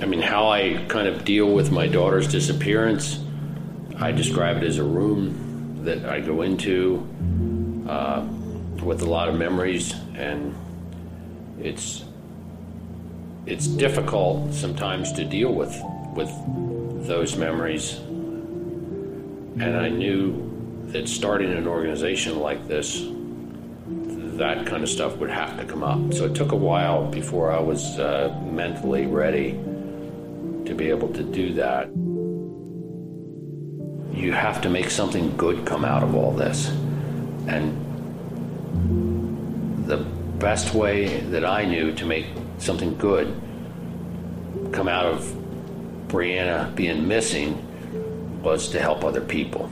I mean, how I kind of deal with my daughter's disappearance, I describe it as a room that I go into uh, with a lot of memories, and it's it's difficult sometimes to deal with with those memories. And I knew that starting an organization like this, that kind of stuff would have to come up. So it took a while before I was uh, mentally ready to be able to do that. You have to make something good come out of all this. And the best way that I knew to make something good come out of Brianna being missing was to help other people.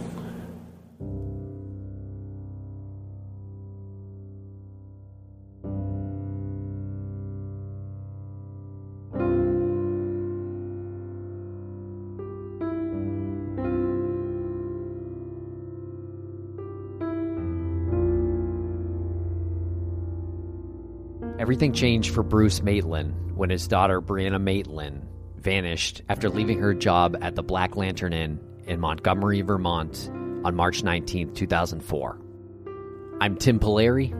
Everything changed for Bruce Maitland when his daughter Brianna Maitland vanished after leaving her job at the Black Lantern Inn in Montgomery, Vermont on March 19, 2004. I'm Tim Pilleri.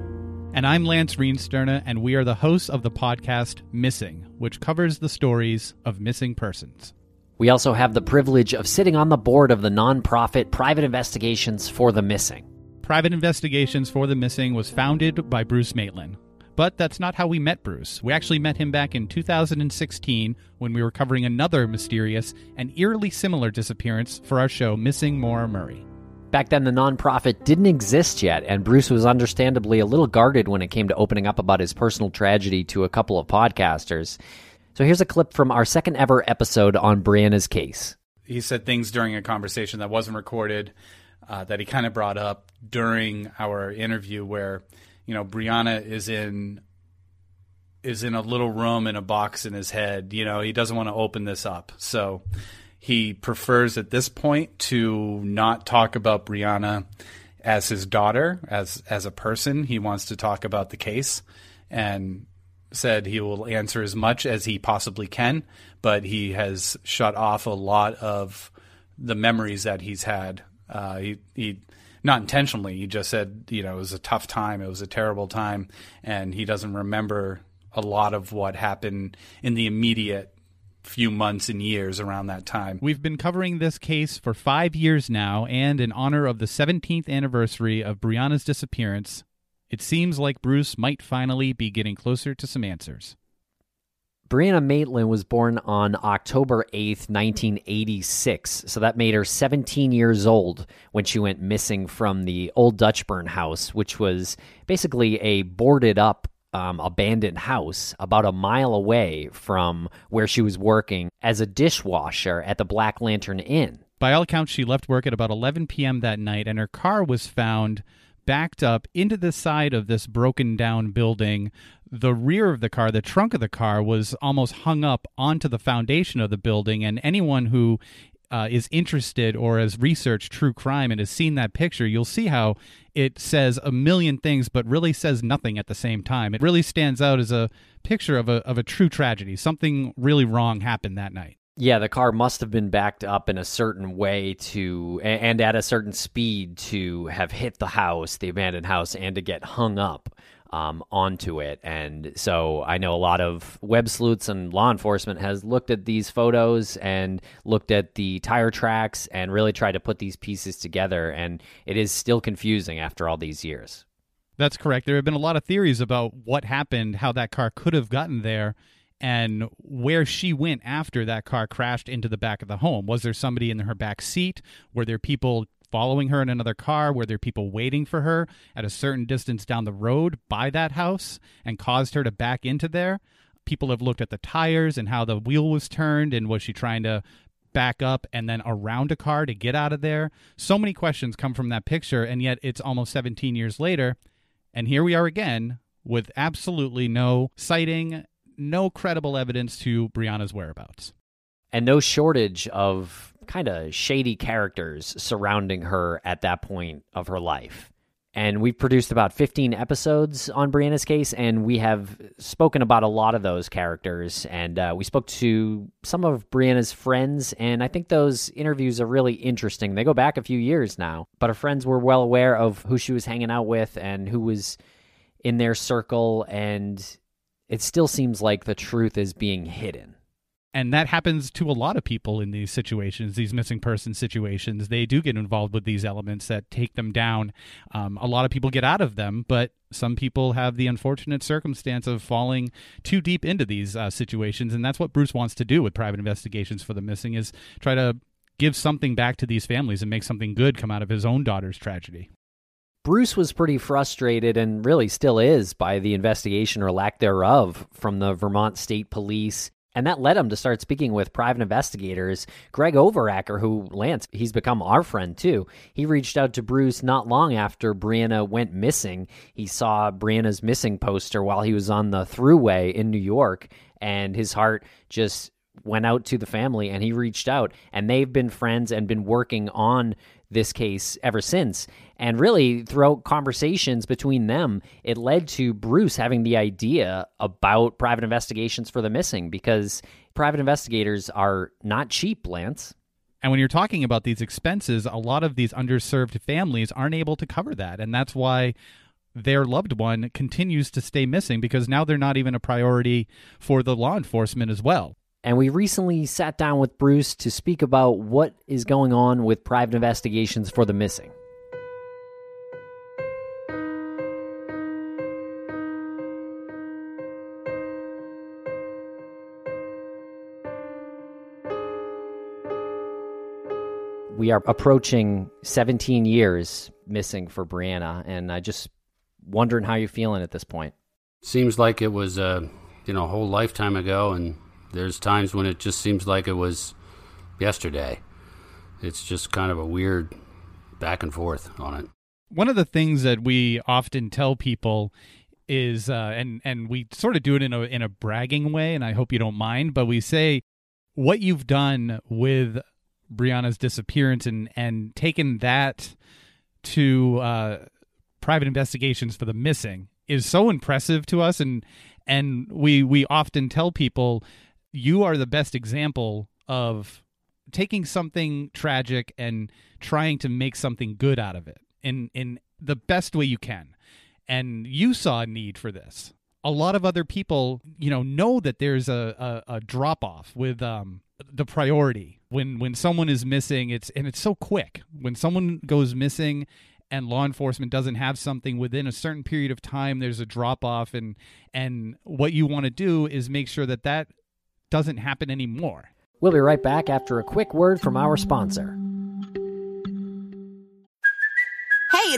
And I'm Lance Reenstierna, and we are the hosts of the podcast Missing, which covers the stories of missing persons. We also have the privilege of sitting on the board of the nonprofit Private Investigations for the Missing. Private Investigations for the Missing was founded by Bruce Maitland, but that's not how we met Bruce. We actually met him back in 2016 when we were covering another mysterious and eerily similar disappearance for our show, Missing Maura Murray. Back then, the nonprofit didn't exist yet, and Bruce was understandably a little guarded when it came to opening up about his personal tragedy to a couple of podcasters. So here's a clip from our second ever episode on Brianna's case. He said things during a conversation that wasn't recorded uh, that he kind of brought up during our interview where you know, Brianna is in is in a little room in a box in his head. You know, he doesn't want to open this up. So he prefers at this point to not talk about Brianna as his daughter, as as a person. He wants to talk about the case and said he will answer as much as he possibly can, but he has shut off a lot of the memories that he's had. Uh, he he not intentionally. He just said, you know, it was a tough time. It was a terrible time. And he doesn't remember a lot of what happened in the immediate few months and years around that time. We've been covering this case for five years now, and in honor of the 17th anniversary of Brianna's disappearance, it seems like Bruce might finally be getting closer to some answers. Brianna Maitland was born on October 8th, 1986. So that made her 17 years old when she went missing from the old Dutchburn house, which was basically a boarded up um, abandoned house about a mile away from where she was working as a dishwasher at the Black Lantern Inn. By all accounts, she left work at about 11 p.m. that night, and her car was found backed up into the side of this broken down building. The rear of the car, the trunk of the car, was almost hung up onto the foundation of the building. And anyone who uh, is interested or has researched true crime and has seen that picture, you'll see how it says a million things, but really says nothing at the same time. It really stands out as a picture of a of a true tragedy. Something really wrong happened that night. Yeah, the car must have been backed up in a certain way to, and at a certain speed to have hit the house, the abandoned house, and to get hung up um, onto it. And so I know a lot of web sleuths and law enforcement has looked at these photos and looked at the tire tracks and really tried to put these pieces together. And it is still confusing after all these years. That's correct. There have been a lot of theories about what happened, how that car could have gotten there and where she went after that car crashed into the back of the home. Was there somebody in her back seat? Were there people following her in another car? Were there people waiting for her at a certain distance down the road by that house and caused her to back into there? People have looked at the tires and how the wheel was turned, and was she trying to back up and then around a car to get out of there? So many questions come from that picture, and yet it's almost 17 years later. And here we are again with absolutely no sighting no credible evidence to Brianna's whereabouts. And no shortage of kind of shady characters surrounding her at that point of her life. and we've produced about 15 episodes on Brianna's case, and we have spoken about a lot of those characters. And uh, we spoke to some of Brianna's friends, and I think those interviews are really interesting. They go back a few years now, but her friends were well aware of who she was hanging out with and who was in their circle, and it still seems like the truth is being hidden. And that happens to a lot of people in these situations these missing person situations. They do get involved with these elements that take them down. Um, a lot of people get out of them but some people have the unfortunate circumstance of falling too deep into these uh, situations. And that's what bruce wants to do with private investigations for the missing is try to give something back to these families and make something good come out of his own daughter's tragedy Bruce was pretty frustrated and really still is by the investigation or lack thereof from the Vermont State Police and that led him to start speaking with private investigators. Greg Overacker, who Lance, he's become our friend too. He reached out to Bruce not long after Brianna went missing. He saw Brianna's missing poster while he was on the thruway in New York, and his heart just went out to the family and he reached out and they've been friends and been working on this case ever since. And really, throughout conversations between them, it led to Bruce having the idea about private investigations for the missing because private investigators are not cheap, Lance. And when you're talking about these expenses, a lot of these underserved families aren't able to cover that. And that's why their loved one continues to stay missing because now they're not even a priority for the law enforcement as well. And we recently sat down with Bruce to speak about what is going on with private investigations for the missing. We are approaching 17 years missing for Brianna, and I just wondering how you're feeling at this point. Seems like it was a you know a whole lifetime ago, and there's times when it just seems like it was yesterday. It's just kind of a weird back and forth on it. One of the things that we often tell people is, uh, and and we sort of do it in a in a bragging way, and I hope you don't mind, but we say what you've done with Brianna's disappearance and and taken that to uh, private investigations for the missing is so impressive to us, and and we we often tell people you are the best example of taking something tragic and trying to make something good out of it in in the best way you can. And you saw a need for this. A lot of other people, you know, know that there's a, a, a drop off with um, the priority when when someone is missing. It's and it's so quick when someone goes missing and law enforcement doesn't have something within a certain period of time there's a drop off and and what you want to do is make sure that that doesn't happen anymore. We'll be right back after a quick word from our sponsor.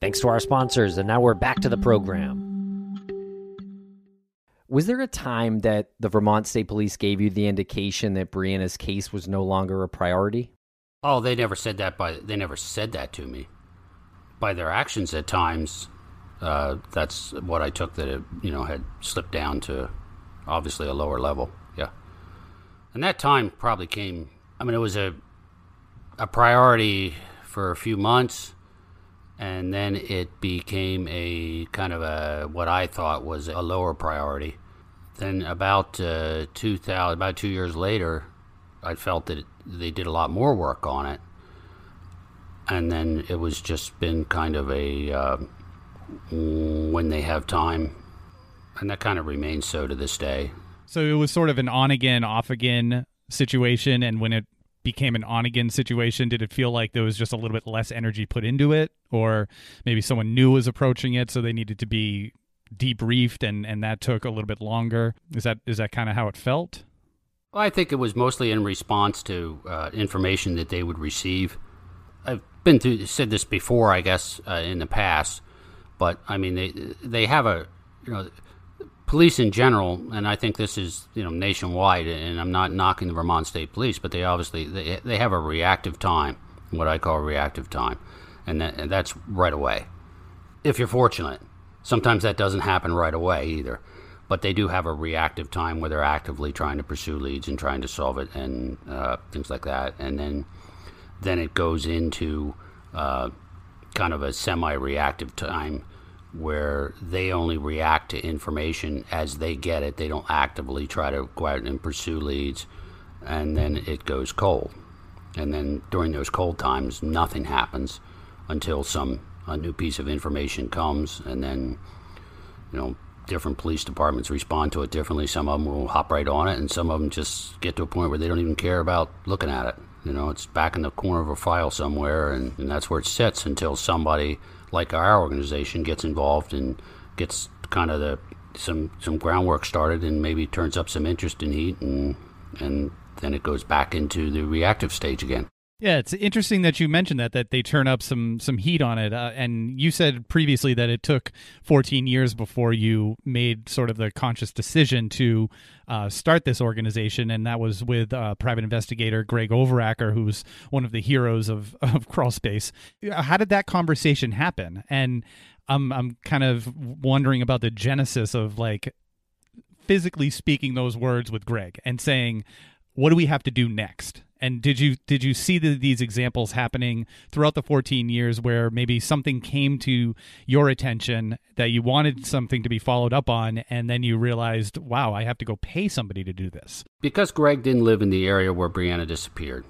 Thanks to our sponsors, and now we're back to the program. Was there a time that the Vermont State Police gave you the indication that Brianna's case was no longer a priority? Oh, they never said that by they never said that to me. By their actions at times, uh, that's what I took that it you know had slipped down to obviously a lower level. Yeah, and that time probably came. I mean, it was a a priority for a few months, and then it became a kind of a what I thought was a lower priority. Then about uh, two thousand, about two years later, I felt that it, they did a lot more work on it, and then it was just been kind of a uh, when they have time and that kind of remains so to this day. So it was sort of an on again, off again situation, and when it became an on again situation, did it feel like there was just a little bit less energy put into it, or maybe someone new was approaching it, so they needed to be debriefed, and and that took a little bit longer? Is that is that kind of how it felt? Well, I think it was mostly in response to uh, information that they would receive. I've been through said this before, I guess, uh, in the past But I mean, they they have a you know police in general, and I think this is you know nationwide. And I'm not knocking the Vermont State Police, but they obviously they they have a reactive time, what I call reactive time, and, that, and that's right away. If you're fortunate, sometimes that doesn't happen right away either, but they do have a reactive time where they're actively trying to pursue leads and trying to solve it and uh, things like that, and then then it goes into uh, kind of a semi-reactive time where they only react to information as they get it. They don't actively try to go out and pursue leads, and then it goes cold. And then during those cold times, nothing happens until some a new piece of information comes, and then you know different police departments respond to it differently. Some of them will hop right on it, and some of them just get to a point where they don't even care about looking at it. You know, it's back in the corner of a file somewhere, and, and that's where it sits until somebody like our organization gets involved and gets kind of the some some groundwork started, and maybe turns up some interest in heat, and and then it goes back into the reactive stage again. Yeah, it's interesting that you mentioned that that they turn up some some heat on it. Uh, and you said previously that it took 14 years before you made sort of the conscious decision to uh, start this organization, and that was with uh, private investigator Greg Overacker, who's one of the heroes of of Crawlspace. How did that conversation happen? And I'm I'm kind of wondering about the genesis of like physically speaking those words with Greg and saying, "What do we have to do next?" And did you did you see the, these examples happening throughout the 14 years where maybe something came to your attention that you wanted something to be followed up on, and then you realized, wow, I have to go pay somebody to do this? Because Greg didn't live in the area where Brianna disappeared,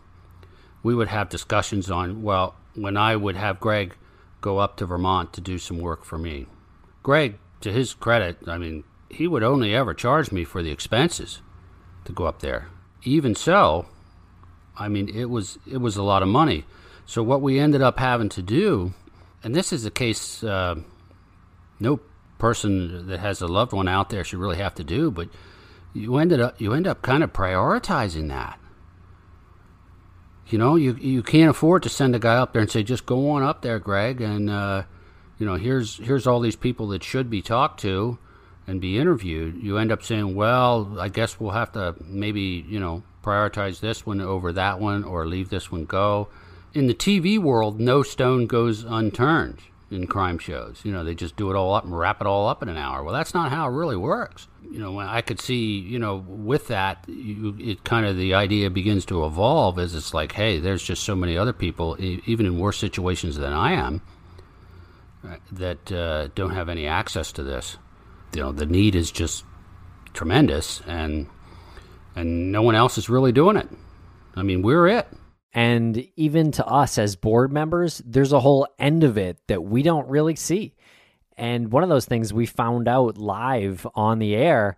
we would have discussions on well, when I would have Greg go up to Vermont to do some work for me. Greg, to his credit, I mean, he would only ever charge me for the expenses to go up there. Even so, I mean, it was it was a lot of money. So what we ended up having to do, and this is a case uh, no person that has a loved one out there should really have to do, but you ended up you end up kind of prioritizing that. You know, you you can't afford to send a guy up there and say just go on up there, Greg, and uh, you know here's here's all these people that should be talked to and be interviewed. You end up saying, well, I guess we'll have to maybe you know prioritize this one over that one or leave this one go. In the TV world, no stone goes unturned in crime shows. You know, they just do it all up and wrap it all up in an hour. Well, that's not how it really works. You know, I could see, you know, with that, you, it kind of the idea begins to evolve as it's like, hey, there's just so many other people, even in worse situations than I am, that uh, don't have any access to this. You know, the need is just tremendous, and and no one else is really doing it. I mean, we're it. And even to us as board members, there's a whole end of it that we don't really see. And one of those things we found out live on the air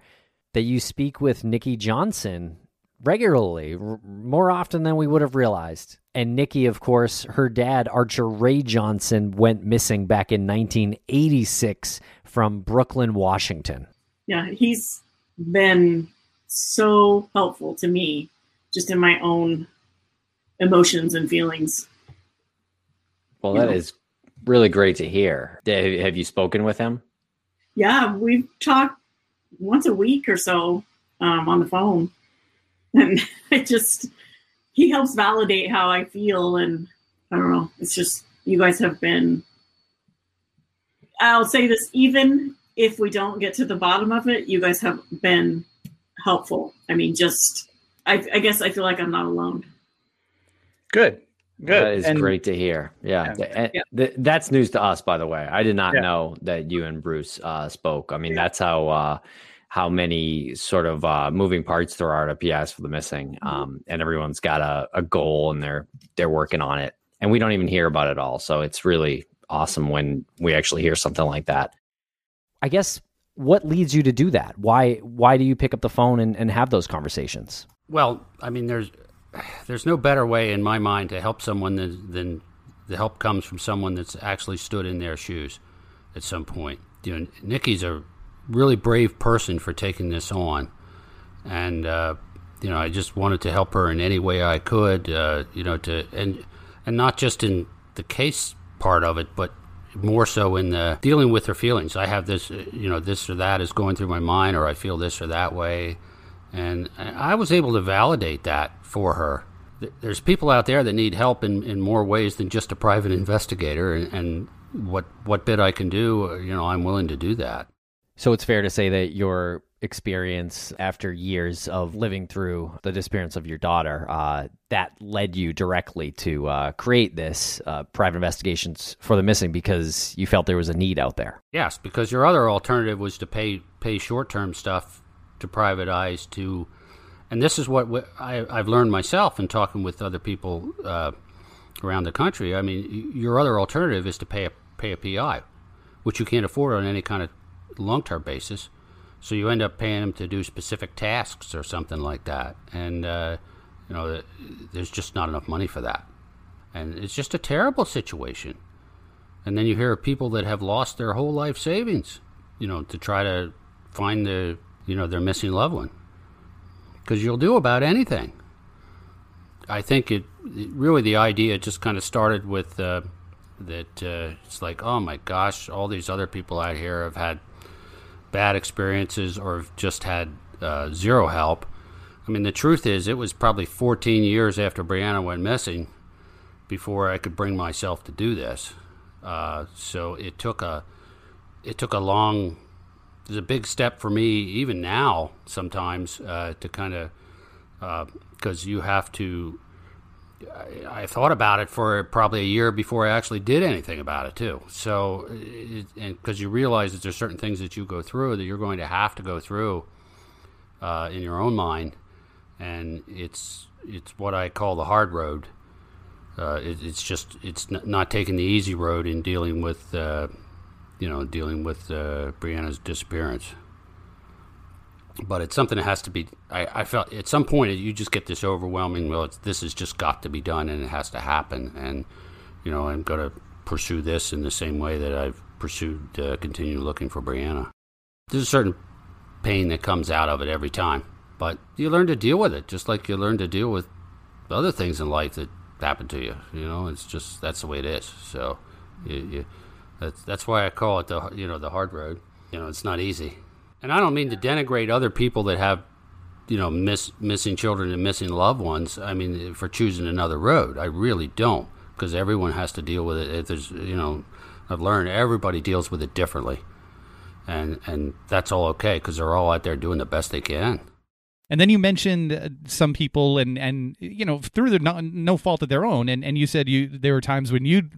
that you speak with Nikki Johnson regularly, r- more often than we would have realized. And Nikki, of course, her dad, Archer Ray Johnson, went missing back in 1986 from Brooklyn, Washington. Yeah, he's been so helpful to me just in my own emotions and feelings. Well, that is really great to hear. Have you spoken with him? Yeah, we've talked once a week or so um, on the phone. And it just, he helps validate how I feel. And I don't know, it's just, you guys have been, I'll say this, even if we don't get to the bottom of it, you guys have been helpful. I mean, just I, I guess I feel like I'm not alone. Good. Good. That is and, great to hear. Yeah. yeah. yeah. Th- that's news to us, by the way. I did not yeah. know that you and Bruce uh, spoke. I mean, that's how uh, how many sort of uh, moving parts there are to PS for the missing, mm-hmm. um, and everyone's got a, a goal and they're they're working on it, and we don't even hear about it all. So it's really awesome when we actually hear something like that. I guess what leads you to do that? Why why do you pick up the phone and, and have those conversations? Well, I mean, there's there's no better way in my mind to help someone than, than the help comes from someone that's actually stood in their shoes at some point. You know, Nikki's a really brave person for taking this on, and uh, you know, I just wanted to help her in any way I could. Uh, you know, to and and not just in the case part of it, but more so in the dealing with her feelings. I have this, uh, you know, this or that is going through my mind, or I feel this or that way, and I was able to validate that for her. There's people out there that need help in, in more ways than just a private investigator, and, and what what bit I can do, uh, you know, I'm willing to do that. So it's fair to say that your experience after years of living through the disappearance of your daughter uh, that led you directly to uh, create this uh, private investigations for the missing because you felt there was a need out there. Yes, because your other alternative was to pay pay short term stuff to private eyes to, and this is what I, have learned myself in talking with other people uh, around the country. I mean, your other alternative is to pay a pay a PI, which you can't afford on any kind of long term basis. So you end up paying them to do specific tasks or something like that, and uh, you know there's just not enough money for that, and it's just a terrible situation. And then you hear of people that have lost their whole life savings, you know, to try to find the you know their missing loved one, because you'll do about anything. I think it, really the idea just kind of started with uh, that uh, it's like, oh my gosh, all these other people out here have had bad experiences or have just had uh, zero help. I mean, the truth is, it was probably 14 years after Brianna went missing before I could bring myself to do this. Uh, so it took a it took a long it's a big step for me even now sometimes uh, to kind of because uh, you have to I, thought about it for probably a year before I actually did anything about it too. So, because you realize that there's certain things that you go through that you're going to have to go through uh, in your own mind, and it's it's what I call the hard road. Uh, it, it's just it's n- not taking the easy road in dealing with uh, you know dealing with uh, Brianna's disappearance but it's something that has to be. I, I, felt at some point you just get this overwhelming. Well, this has just got to be done, and it has to happen. And you know, I'm going to pursue this in the same way that I've pursued uh, continue looking for Brianna. There's a certain pain that comes out of it every time, but you learn to deal with it, just like you learn to deal with other things in life that happen to you. You know, it's just that's the way it is. So, you, you, that's that's why I call it the you know the hard road. You know, it's not easy and I don't mean to denigrate other people that have, you know, miss, missing children and missing loved ones. I mean, for choosing another road, I really don't, because everyone has to deal with it. If there's, you know, I've learned everybody deals with it differently, and and that's all okay because they're all out there doing the best they can. And then you mentioned uh, some people, and and you know through their no, no fault of their own, and and you said you there were times when you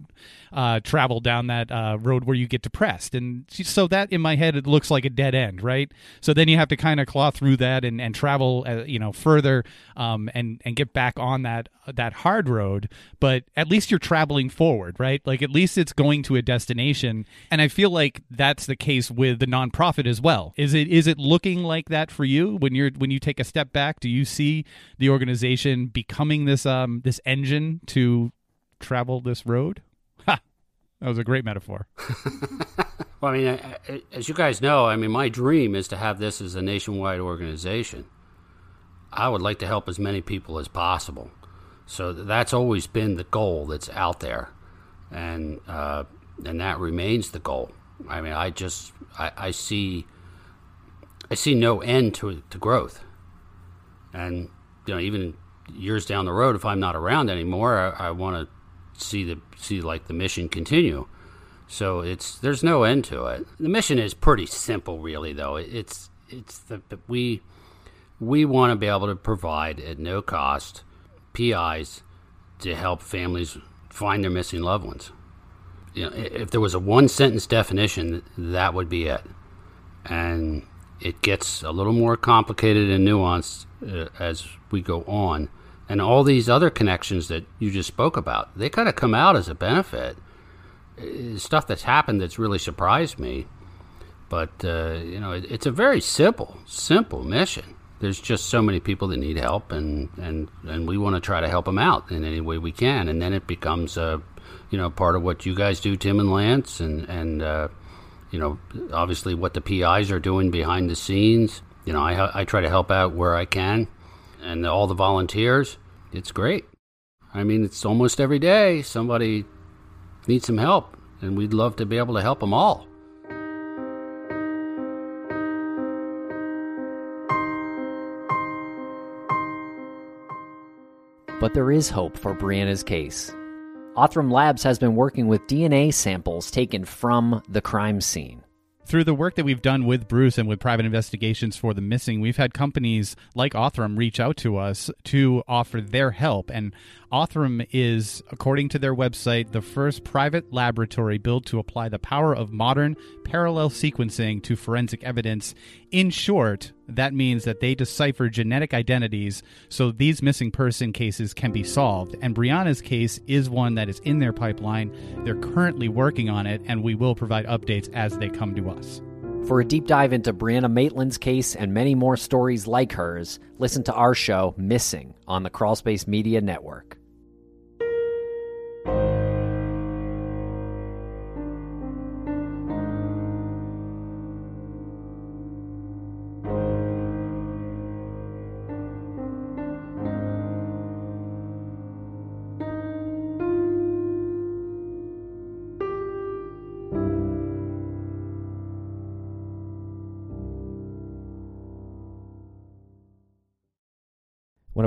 uh, travel down that uh, road where you get depressed. And so that in my head, it looks like a dead end, right? So then you have to kind of claw through that and, and travel, uh, you know, further um, and, and get back on that, that hard road. But at least you're traveling forward, right? Like at least it's going to a destination. And I feel like that's the case with the nonprofit as well. Is it, is it looking like that for you when you're, when you take a step back? Do you see the organization becoming this, um, this engine to travel this road? That was a great metaphor. well, I mean, as you guys know, I mean, my dream is to have this as a nationwide organization. I would like to help as many people as possible. So that's always been the goal that's out there, and uh, and that remains the goal. I mean, I just I, I see I see no end to to growth, and you know, even years down the road, if I'm not around anymore, I, I want to see the see like the mission continue. So it's there's no end to it. The mission is pretty simple, really. Though it's it's the we we want to be able to provide at no cost PIs to help families find their missing loved ones. You know, if there was a one sentence definition, that would be it. And it gets a little more complicated and nuanced uh, as we go on and all these other connections that you just spoke about, they kind of come out as a benefit. It's stuff that's happened that's really surprised me. But, uh, you know, it, it's a very simple, simple mission. There's just so many people that need help, and, and, and we want to try to help them out in any way we can. And then it becomes, a, you know, part of what you guys do, Tim and Lance, and, and uh, you know, obviously what the PIs are doing behind the scenes. You know, I, I try to help out where I can, and all the volunteers it's great. I mean, it's almost every day somebody needs some help and we'd love to be able to help them all. But there is hope for Brianna's case. Othram Labs has been working with DNA samples taken from the crime scene. Through the work that we've done with Bruce and with private investigations for the missing, we've had companies like Othram reach out to us to offer their help. And Othram is, according to their website, the first private laboratory built to apply the power of modern parallel sequencing to forensic evidence. In short, that means that they decipher genetic identities so these missing person cases can be solved. And Brianna's case is one that is in their pipeline. They're currently working on it, and we will provide updates as they come to us. For a deep dive into Brianna Maitland's case and many more stories like hers, listen to our show, Missing, on the Crawlspace Media Network.